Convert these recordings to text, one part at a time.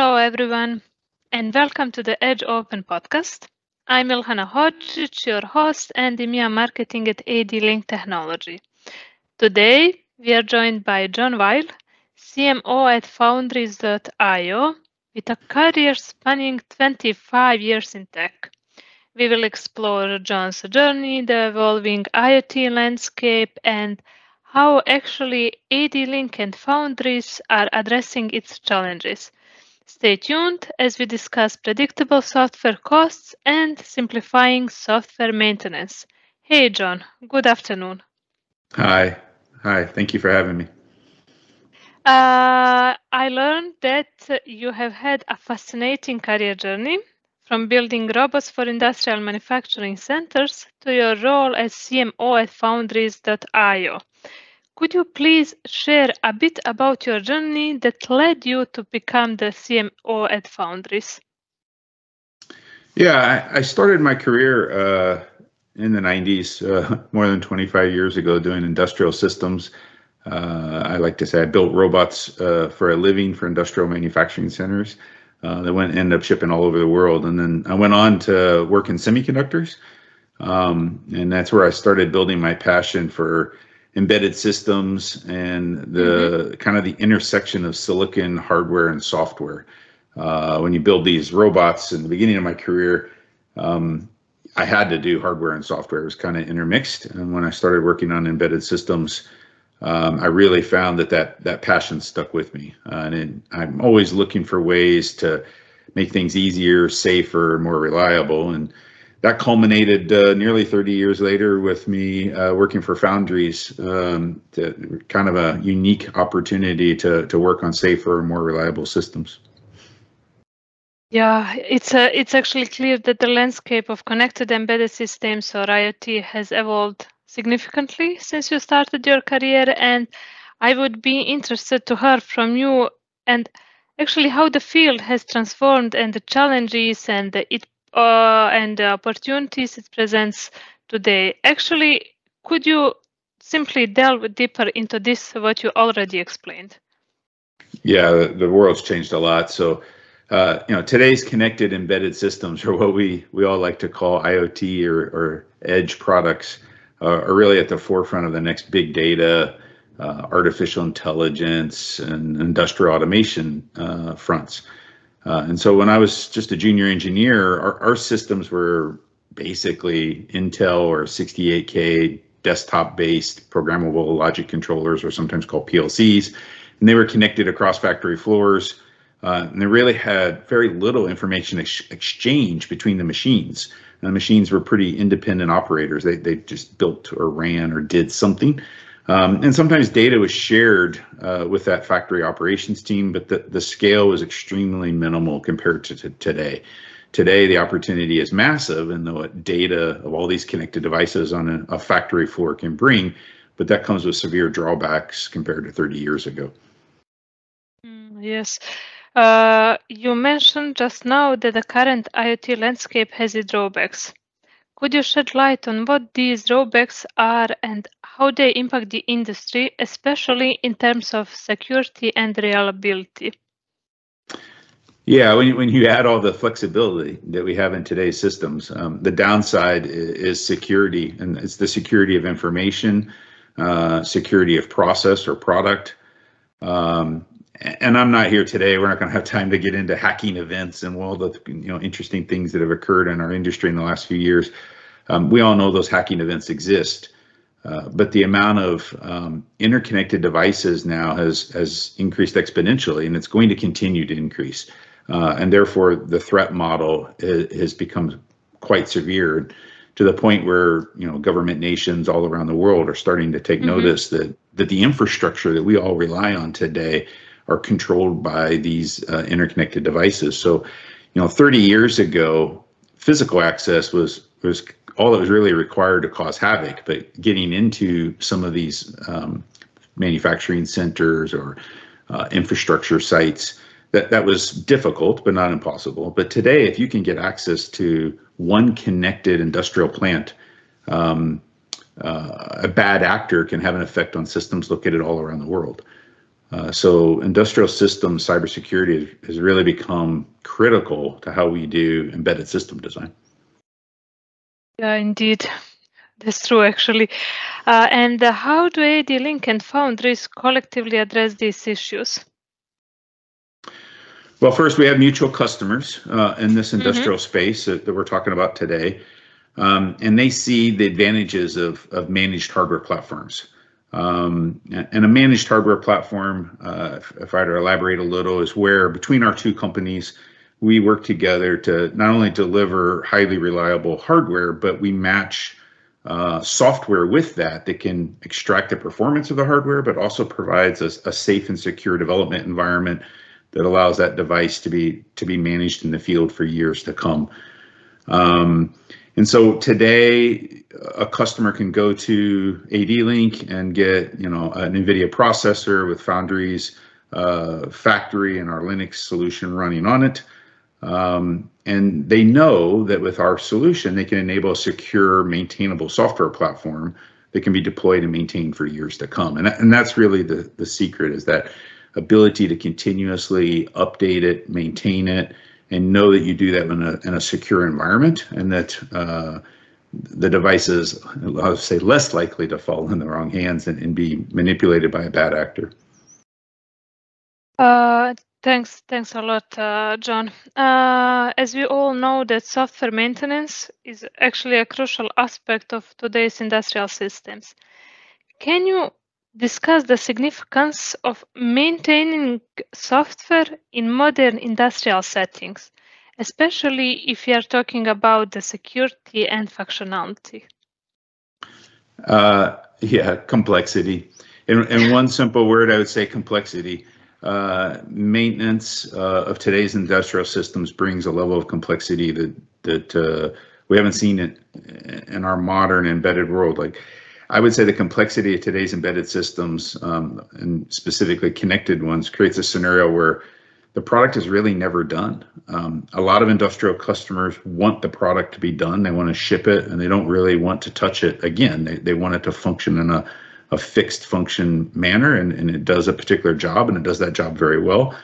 Hello, everyone, and welcome to the Edge Open podcast. I'm Ilhana Hodžić, your host and EMEA Marketing at AD-Link Technology. Today, we are joined by John Weil, CMO at Foundries.io, with a career spanning 25 years in tech. We will explore John's journey, the evolving IoT landscape, and how actually AD-Link and Foundries are addressing its challenges. Stay tuned as we discuss predictable software costs and simplifying software maintenance. Hey, John, good afternoon. Hi. Hi. Thank you for having me. Uh, I learned that you have had a fascinating career journey from building robots for industrial manufacturing centers to your role as CMO at Foundries.io. Could you please share a bit about your journey that led you to become the CMO at Foundries? Yeah, I, started my career uh, in the 90s, uh, more than 25 years ago, doing industrial systems. Uh, I like to say I built robots uh, for a living for industrial manufacturing centers uh, that went end up shipping all over the world. And then I went on to work in semiconductors. Um, and that's where I started building my passion for embedded systems and the mm-hmm. kind of the intersection of silicon hardware and software. Uh, when you build these robots in the beginning of my career, um, I had to do hardware and software. It was kind of intermixed. And when I started working on embedded systems, um, I really found that that, that passion stuck with me. Uh, and it, I'm always looking for ways to make things easier, safer, more reliable. And that culminated uh, nearly 30 years later with me uh, working for Foundries, um, to, kind of a unique opportunity to, to work on safer, and more reliable systems. Yeah, it's uh, it's actually clear that the landscape of connected embedded systems or IoT has evolved significantly since you started your career, and I would be interested to hear from you and actually how the field has transformed and the challenges and the, it uh, and the opportunities it presents today. Actually, could you simply delve deeper into this, what you already explained? Yeah, the, world's changed a lot. So, uh, you know, today's connected embedded systems, or what we we all like to call IoT or, or edge products, uh, are really at the forefront of the next big data, uh, artificial intelligence, and industrial automation uh, fronts. Uh, and so when I was just a junior engineer, our, our systems were basically Intel or 68K desktop based programmable logic controllers, or sometimes called PLCs. And they were connected across factory floors. Uh, and they really had very little information ex- exchange between the machines. And the machines were pretty independent operators. They, they just built or ran or did something. Um, and sometimes data was shared uh, with that factory operations team, but the, the scale was extremely minimal compared to, to today. Today, the opportunity is massive and the data of all these connected devices on a, a factory floor can bring, but that comes with severe drawbacks compared to 30 years ago. Mm, yes. Uh, you mentioned just now that the current IoT landscape has its drawbacks. Could you shed light on what these drawbacks are and how they impact the industry, especially in terms of security and reliability? Yeah, when you, when you add all the flexibility that we have in today's systems, um, the downside is, is, security, and it's the security of information, uh, security of process or product. Um, and I'm not here today. We're not going to have time to get into hacking events and all the you know interesting things that have occurred in our industry in the last few years. Um, we all know those hacking events exist, uh, but the amount of um, interconnected devices now has has increased exponentially, and it's going to continue to increase. Uh, and therefore, the threat model has become quite severe to the point where you know government nations all around the world are starting to take mm-hmm. notice that that the infrastructure that we all rely on today are controlled by these uh, interconnected devices. So, you know, 30 years ago, physical access was was all that was really required to cause havoc. But getting into some of these um, manufacturing centers or uh, infrastructure sites, that that was difficult, but not impossible. But today, if you can get access to one connected industrial plant, um, uh, a bad actor can have an effect on systems located all around the world. Uh, so industrial systems cybersecurity has, has really become critical to how we do embedded system design. Yeah, indeed. That's true, actually. Uh, and uh, how do ADLink and Foundries collectively address these issues? Well, first, we have mutual customers uh, in this mm-hmm. industrial mm -hmm. space that, that, we're talking about today. Um, and they see the advantages of, of managed hardware platforms. Um, and a managed hardware platform, uh, if, if, I were to elaborate a little, is where between our two companies, we work together to not only deliver highly reliable hardware, but we match uh, software with that that can extract the performance of the hardware, but also provides a, a safe and secure development environment that allows that device to be to be managed in the field for years to come. Um, and so today, a customer can go to ADLink and get, you know, an NVIDIA processor with Foundry's uh, factory and our Linux solution running on it. Um, and they know that with our solution, they can enable a secure, maintainable software platform that can be deployed and maintained for years to come. And, and that's really the, the secret is that ability to continuously update it, maintain it, and know that you do that in a, in a secure environment and that uh, the device is, I'll say, less likely to fall in the wrong hands and, and be manipulated by a bad actor. Uh, thanks, thanks a lot, uh, John. Uh, as we all know, that software maintenance is actually a crucial aspect of today's industrial systems. Can you discuss the significance of maintaining software in modern industrial settings, especially if you are talking about the security and functionality? Uh, yeah, complexity. In, in one simple word, I would say complexity. Uh, maintenance uh, of today's industrial systems brings a level of complexity that that uh, we haven't seen it in our modern embedded world. Like I would say the complexity of today's embedded systems, um, and specifically connected ones, creates a scenario where the product is really never done. Um, a lot of industrial customers want the product to be done. They want to ship it and they don't really want to touch it again. They, they want it to function in a, a fixed function manner and, and it does a particular job and it does that job very well.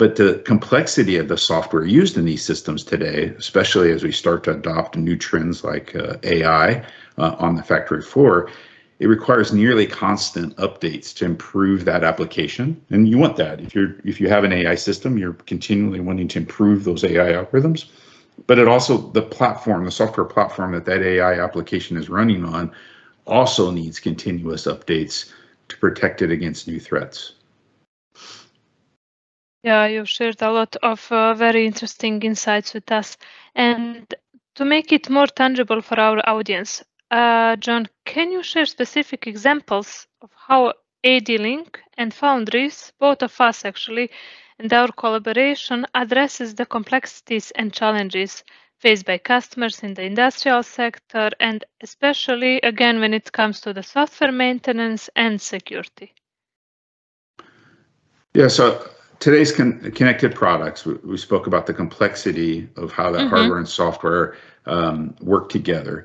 But the complexity of the software used in these systems today, especially as we start to adopt new trends like uh, AI uh, on the factory floor, it requires nearly constant updates to improve that application. And you want that. If you're if you have an AI system, you're continually wanting to improve those AI algorithms. But it also the platform, the software platform that that AI application is running on, also needs continuous updates to protect it against new threats. Yeah, you've shared a lot of uh, very interesting insights with us. And to make it more tangible for our audience, uh, John, can you share specific examples of how ADLink and Foundries, both of us actually, and our collaboration addresses the complexities and challenges faced by customers in the industrial sector, and especially again when it comes to the software maintenance and security? Yeah, so today's con connected products, we, we, spoke about the complexity of how that mm -hmm. hardware and software um, work together.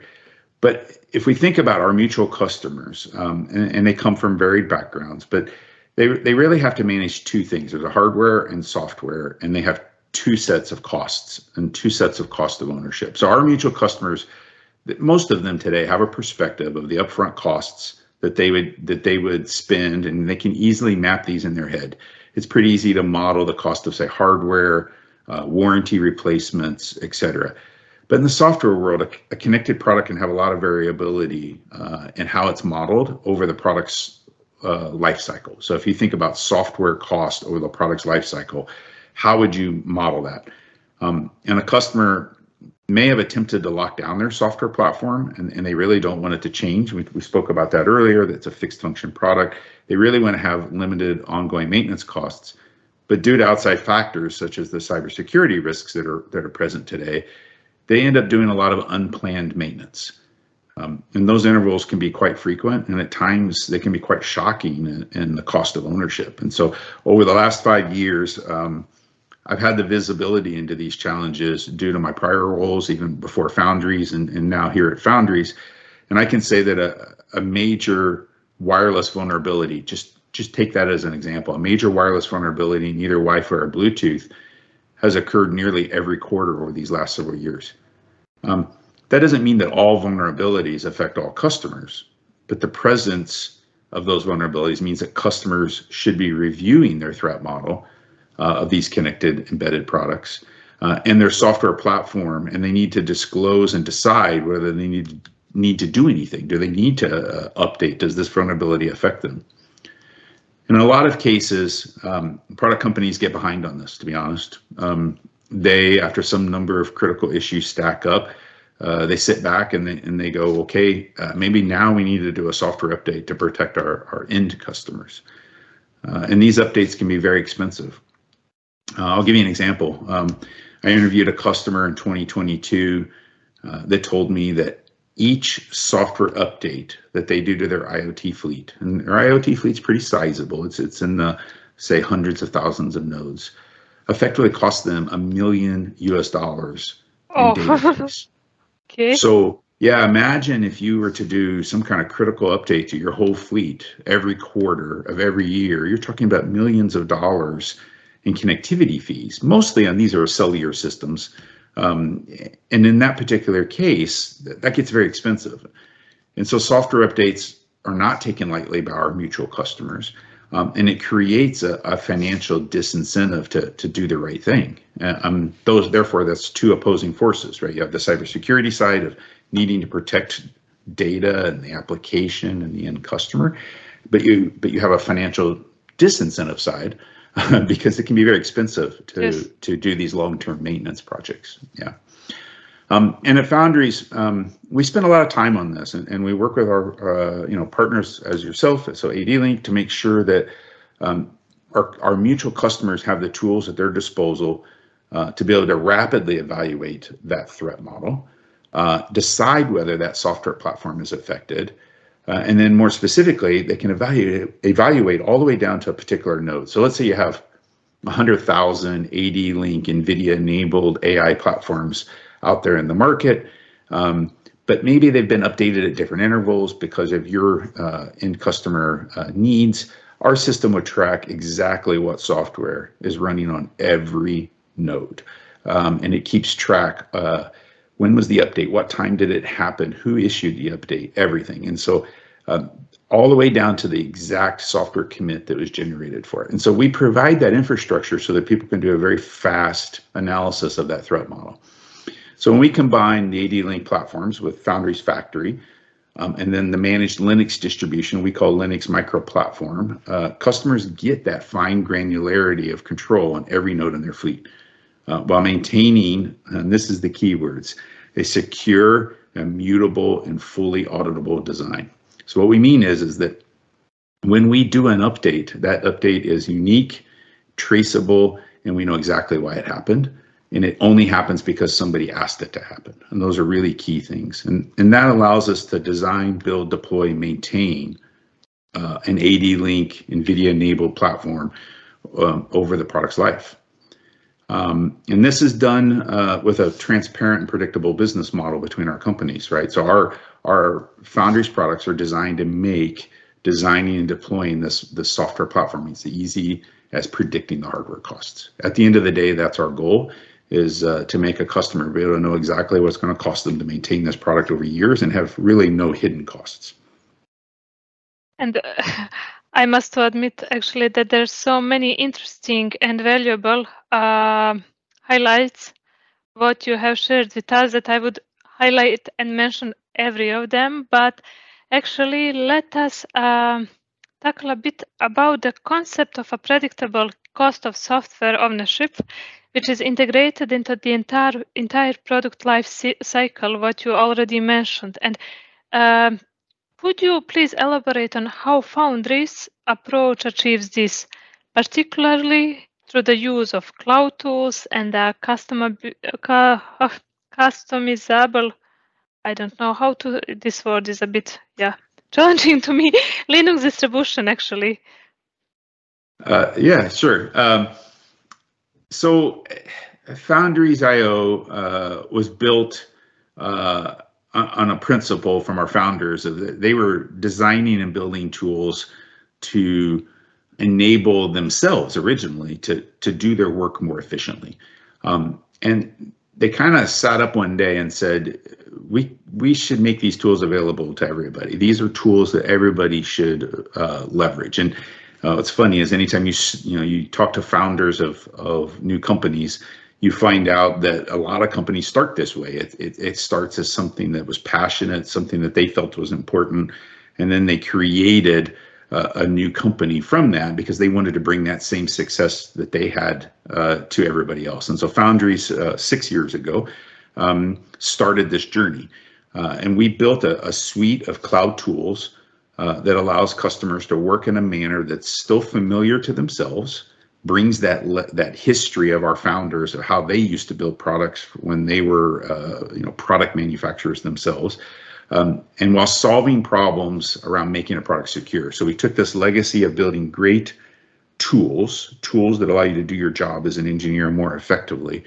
But if we think about our mutual customers, um, and, and, they come from varied backgrounds, but they, they really have to manage two things. There's a hardware and software, and they have two sets of costs and two sets of cost of ownership. So our mutual customers, most of them today have a perspective of the upfront costs that they would that they would spend, and they can easily map these in their head it's pretty easy to model the cost of say hardware, uh, warranty replacements, et cetera. But in the software world, a, a, connected product can have a lot of variability uh, in how it's modeled over the product's uh, life cycle. So if you think about software cost over the product's life cycle, how would you model that? Um, and a customer may have attempted to lock down their software platform and, and they really don't want it to change. We, we spoke about that earlier, that's a fixed function product. They really want to have limited ongoing maintenance costs. But due to outside factors such as the cybersecurity risks that are that are present today, they end up doing a lot of unplanned maintenance. Um, and those intervals can be quite frequent, and at times they can be quite shocking in, in the cost of ownership. And so, over the last five years, um, I've had the visibility into these challenges due to my prior roles, even before Foundries, and, and now here at Foundries. And I can say that a, a major wireless vulnerability just just take that as an example. A major wireless vulnerability in either Wi-Fi or Bluetooth has occurred nearly every quarter over these last several years. Um, that doesn't mean that all vulnerabilities affect all customers, but the presence of those vulnerabilities means that customers should be reviewing their threat model uh, of these connected embedded products uh, and their software platform, and they need to disclose and decide whether they need need to do anything. Do they need to uh, update? Does this vulnerability affect them? In a lot of cases, um, product companies get behind on this. To be honest, um, they, after some number of critical issues stack up, uh, they sit back and they and they go, okay, uh, maybe now we need to do a software update to protect our our end customers. Uh, and these updates can be very expensive. Uh, I'll give you an example. Um, I interviewed a customer in 2022 uh, that told me that each software update that they do to their IoT fleet, and their IoT fleet's pretty sizable. It's it's in the say hundreds of thousands of nodes, effectively costs them a million US dollars in oh. data okay. So yeah, imagine if you were to do some kind of critical update to your whole fleet every quarter of every year. You're talking about millions of dollars in connectivity fees, mostly on these are cellular systems. Um, and in that particular case, that gets very expensive. And so software updates are not taken lightly by our mutual customers. Um, and it creates a, a, financial disincentive to, to do the right thing. Uh, um, those, therefore, that's two opposing forces, right? You have the cybersecurity side of needing to protect data and the application and the end customer, but you but you have a financial disincentive side because it can be very expensive to yes. to do these long-term maintenance projects. Yeah. Um, and at Foundries, um, we spend a lot of time on this, and, and we work with our uh, you know partners as yourself, so AD-Link, to make sure that um, our, our mutual customers have the tools at their disposal uh, to be able to rapidly evaluate that threat model, uh, decide whether that software platform is affected, uh, and then more specifically, they can evaluate, evaluate all the way down to a particular node. So let's say you have 100,000 AD-Link NVIDIA-enabled AI platforms out there in the market, um, but maybe they've been updated at different intervals because of your uh, end customer uh, needs. Our system would track exactly what software is running on every node, um, and it keeps track uh, when was the update? What time did it happen? Who issued the update? Everything. And so um, all the way down to the exact software commit that was generated for it. And so we provide that infrastructure so that people can do a very fast analysis of that threat model. So when we combine the AD-Link platforms with Foundries Factory, um, and then the managed Linux distribution we call Linux Micro Platform, uh, customers get that fine granularity of control on every node in their fleet uh, while maintaining, and this is the keywords, a secure, immutable, and fully auditable design. So what we mean is, is that when we do an update, that update is unique, traceable, and we know exactly why it happened. And it only happens because somebody asked it to happen. And those are really key things. And, and that allows us to design, build, deploy, maintain uh, an AD-Link NVIDIA-enabled platform um, over the product's life. Um, and this is done uh, with a transparent and predictable business model between our companies, right? So our our Foundries products are designed to make designing and deploying this this software platform as easy as predicting the hardware costs. At the end of the day, that's our goal is uh, to make a customer be able to know exactly what's going to cost them to maintain this product over years and have really no hidden costs. And uh, I must admit, actually, that there's so many interesting and valuable uh, highlights what you have shared with us that I would highlight and mention every of them. But actually, let us uh, tackle a bit about the concept of a predictable cost of software ownership, which is integrated into the entire entire product life cycle, what you already mentioned. And um, could you please elaborate on how Foundry's approach achieves this, particularly through the use of cloud tools and a uh, customizable, I don't know how to, this word is a bit, yeah, challenging to me, Linux distribution actually. Uh, yeah, sure. Um, so Foundries IO uh, was built uh, on a principle from our founders of they were designing and building tools to enable themselves originally to to do their work more efficiently. Um, and they kind of sat up one day and said, "We we should make these tools available to everybody. These are tools that everybody should uh, leverage." And uh, what's funny is anytime you you know you talk to founders of of new companies, you find out that a lot of companies start this way. It it, it starts as something that was passionate, something that they felt was important, and then they created uh, a new company from that because they wanted to bring that same success that they had uh, to everybody else. And so Foundries uh, six years ago um, started this journey. Uh, and we built a, a, suite of cloud tools uh, that allows customers to work in a manner that's still familiar to themselves, brings that that history of our founders of how they used to build products when they were uh, you know product manufacturers themselves, um, and while solving problems around making a product secure. So we took this legacy of building great tools, tools that allow you to do your job as an engineer more effectively.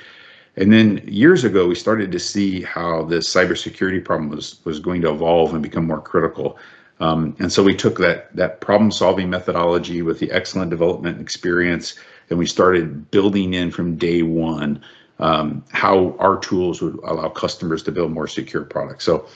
And then years ago, we started to see how the cybersecurity problem was was going to evolve and become more critical. Um, and so we took that that problem solving methodology with the excellent development experience, and we started building in from day one um, how our tools would allow customers to build more secure products. So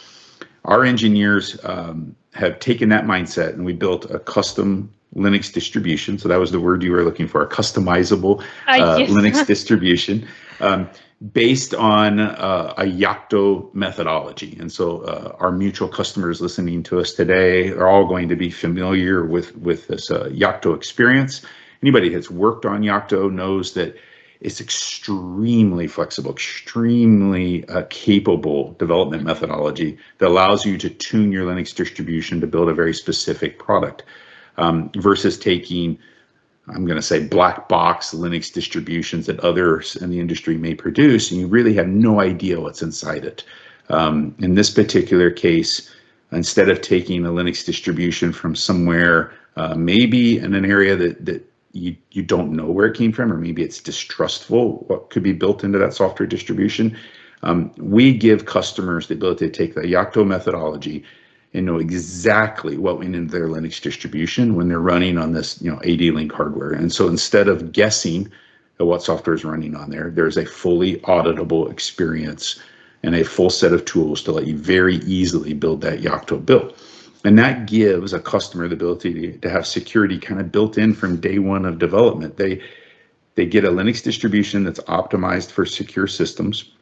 our engineers um, have taken that mindset and we built a custom Linux distribution. So that was the word you were looking for, a customizable uh, yes. Linux distribution um, based on uh, a Yocto methodology. And so uh, our mutual customers listening to us today are all going to be familiar with, with this uh, Yocto experience. Anybody that's worked on Yocto knows that it's extremely flexible, extremely uh, capable development methodology that allows you to tune your Linux distribution to build a very specific product um, versus taking, I'm going to say, black box Linux distributions that others in the industry may produce, and you really have no idea what's inside it. Um, in this particular case, instead of taking a Linux distribution from somewhere, uh, maybe in an area that, that you you don't know where it came from, or maybe it's distrustful what could be built into that software distribution. Um, we give customers the ability to take the Yocto methodology and know exactly what went into their Linux distribution when they're running on this, you know, AD-Link hardware. And so instead of guessing at what software is running on there, there's a fully auditable experience and a full set of tools to let you very easily build that Yocto build. And that gives a customer the ability to, to have security kind of built in from day one of development. They they get a Linux distribution that's optimized for secure systems,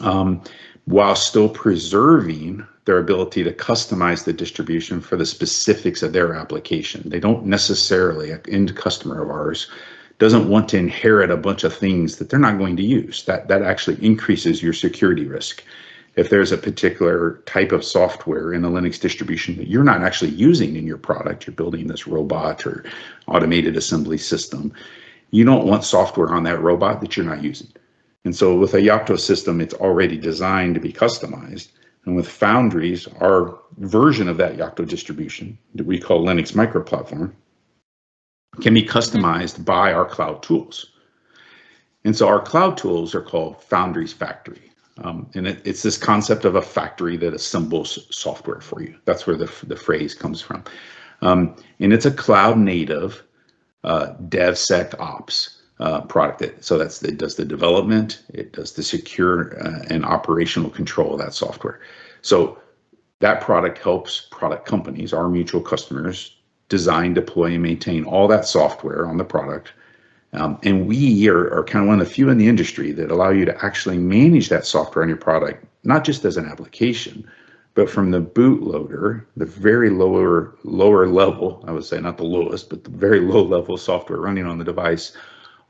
um, while still preserving their ability to customize the distribution for the specifics of their application. They don't necessarily, an end customer of ours, doesn't want to inherit a bunch of things that they're not going to use. That that actually increases your security risk if there's a particular type of software in a Linux distribution that you're not actually using in your product, you're building this robot or automated assembly system, you don't want software on that robot that you're not using. And so with a Yocto system, it's already designed to be customized. And with Foundries, our version of that Yocto distribution that we call Linux Micro Platform can be customized by our cloud tools. And so our cloud tools are called Foundries Factory. Um, and it, it's this concept of a factory that assembles software for you. That's where the, the phrase comes from. Um, and it's a cloud native uh, DevSecOps uh, product. That, so that's it does the development, it does the secure uh, and operational control of that software. So that product helps product companies, our mutual customers, design, deploy, and maintain all that software on the product um, and we are, are kind of one of the few in the industry that allow you to actually manage that software on your product, not just as an application, but from the bootloader, the very lower lower level, I would say not the lowest, but the very low level software running on the device,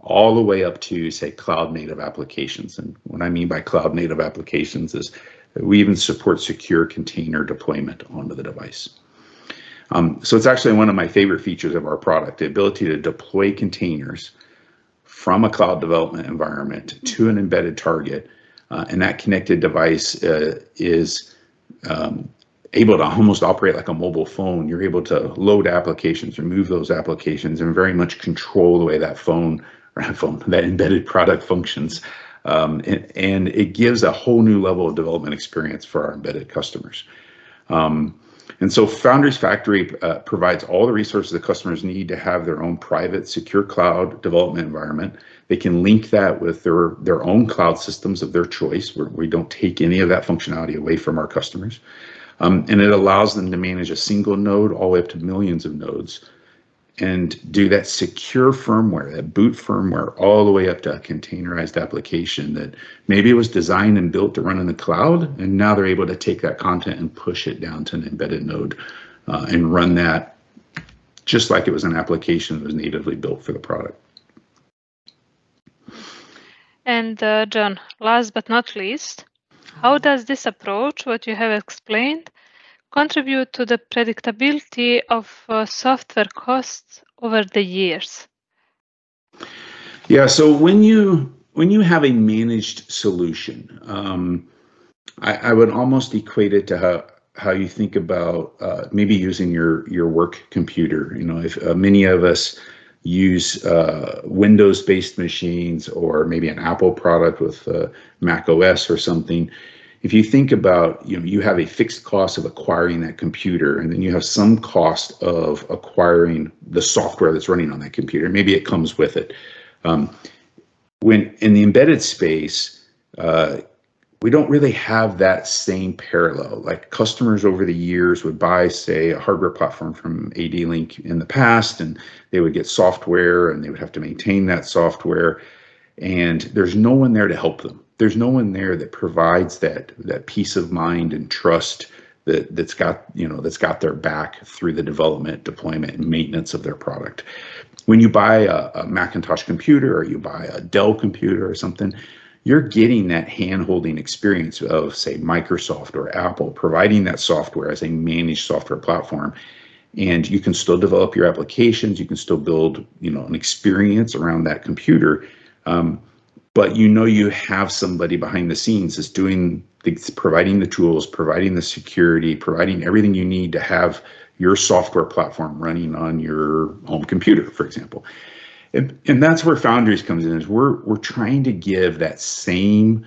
all the way up to say cloud native applications. And what I mean by cloud native applications is we even support secure container deployment onto the device. Um, so it's actually one of my favorite features of our product, the ability to deploy containers from a cloud development environment to an embedded target. Uh, and that connected device uh, is um, able to almost operate like a mobile phone. You're able to load applications, remove those applications, and very much control the way that phone that embedded product functions. Um, and, and, it gives a whole new level of development experience for our embedded customers. Um, and so Foundries Factory uh, provides all the resources that customers need to have their own private, secure cloud development environment. They can link that with their, their own cloud systems of their choice, where we don't take any of that functionality away from our customers. Um, and it allows them to manage a single node all the way up to millions of nodes and do that secure firmware, that boot firmware, all the way up to a containerized application that maybe it was designed and built to run in the cloud, and now they're able to take that content and push it down to an embedded node uh, and run that just like it was an application that was natively built for the product. And uh, John, last but not least, how does this approach, what you have explained, contribute to the predictability of uh, software costs over the years? Yeah, so when you when you have a managed solution, um, I, I, would almost equate it to how how you think about uh, maybe using your your work computer. You know, if uh, many of us use uh, Windows-based machines or maybe an Apple product with uh, Mac OS or something, if you think about, you know, you have a fixed cost of acquiring that computer, and then you have some cost of acquiring the software that's running on that computer. Maybe it comes with it. Um, when in the embedded space, uh, we don't really have that same parallel. Like customers over the years would buy, say, a hardware platform from AD-Link in the past, and they would get software, and they would have to maintain that software, and there's no one there to help them there's no one there that provides that that peace of mind and trust that that's got you know that's got their back through the development, deployment, and maintenance of their product. When you buy a, a Macintosh computer or you buy a Dell computer or something, you're getting that hand-holding experience of say Microsoft or Apple providing that software as a managed software platform. And you can still develop your applications. You can still build you know an experience around that computer. Um, but you know you have somebody behind the scenes that's doing providing the tools providing the security providing everything you need to have your software platform running on your home computer for example. And, and that's where foundries comes in is we're we're trying to give that same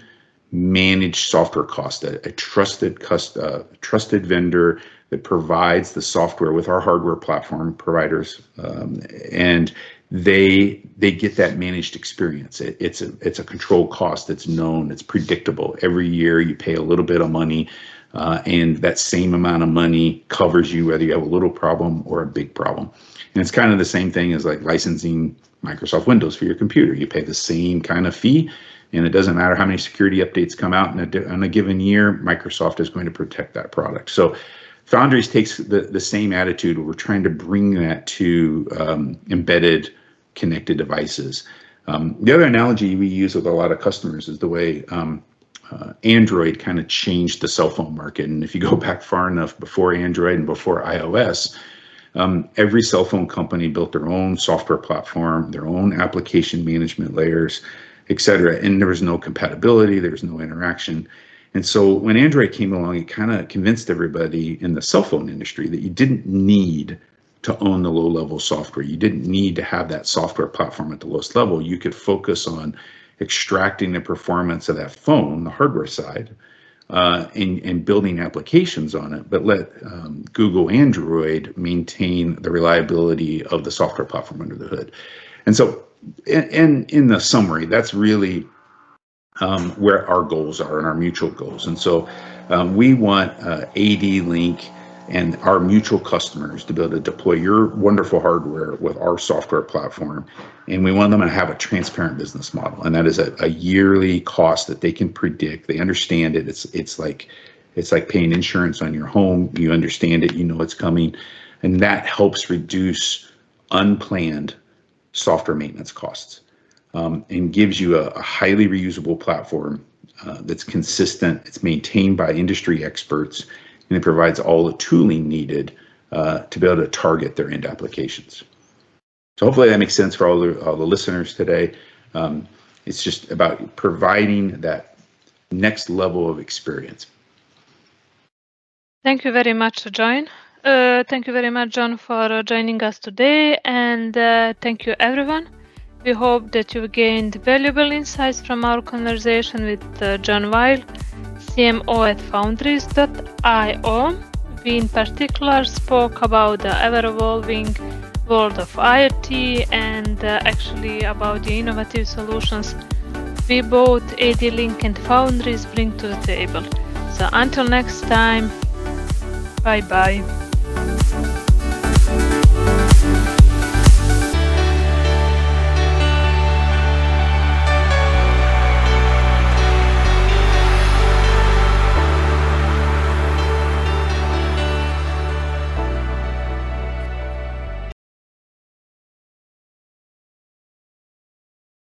managed software cost a, a trusted cust, uh, trusted vendor that provides the software with our hardware platform providers um, and they they get that managed experience. It, it's a it's a control cost that's known. It's predictable. Every year you pay a little bit of money, uh, and that same amount of money covers you whether you have a little problem or a big problem. And it's kind of the same thing as like licensing Microsoft Windows for your computer. You pay the same kind of fee, and it doesn't matter how many security updates come out in a, in a given year. Microsoft is going to protect that product. So Foundries takes the, the same attitude. We're trying to bring that to um, embedded connected devices. Um, the other analogy we use with a lot of customers is the way um, uh, Android kind of changed the cell phone market. And if you go back far enough before Android and before iOS, um, every cell phone company built their own software platform, their own application management layers, et cetera. And there was no compatibility, there was no interaction. And so when Android came along, it kind of convinced everybody in the cell phone industry that you didn't need to own the low level software. You didn't need to have that software platform at the lowest level. You could focus on extracting the performance of that phone, the hardware side, uh, and, and building applications on it, but let um, Google Android maintain the reliability of the software platform under the hood. And so, and, in the summary, that's really um, where our goals are and our mutual goals. And so um, we want uh, AD Link and our mutual customers to be able to deploy your wonderful hardware with our software platform. And we want them to have a transparent business model. And that is a, a yearly cost that they can predict. They understand it. It's it's like it's like paying insurance on your home. You understand it, you know it's coming. And that helps reduce unplanned software maintenance costs um, and gives you a, a highly reusable platform uh, that's consistent, it's maintained by industry experts, and it provides all the tooling needed uh, to be able to target their end applications. So hopefully that makes sense for all the, all the listeners today. Um, it's just about providing that next level of experience. Thank you very much, John. Uh, thank you very much, John, for uh, joining us today, and uh, thank you, everyone. We hope that you gained valuable insights from our conversation with uh, John Weil CMO at foundries.io. we in particular spoke about the ever-evolving world of IoT and uh, actually about the innovative solutions we both AD-Link and Foundries bring to the table. So until next time, bye bye.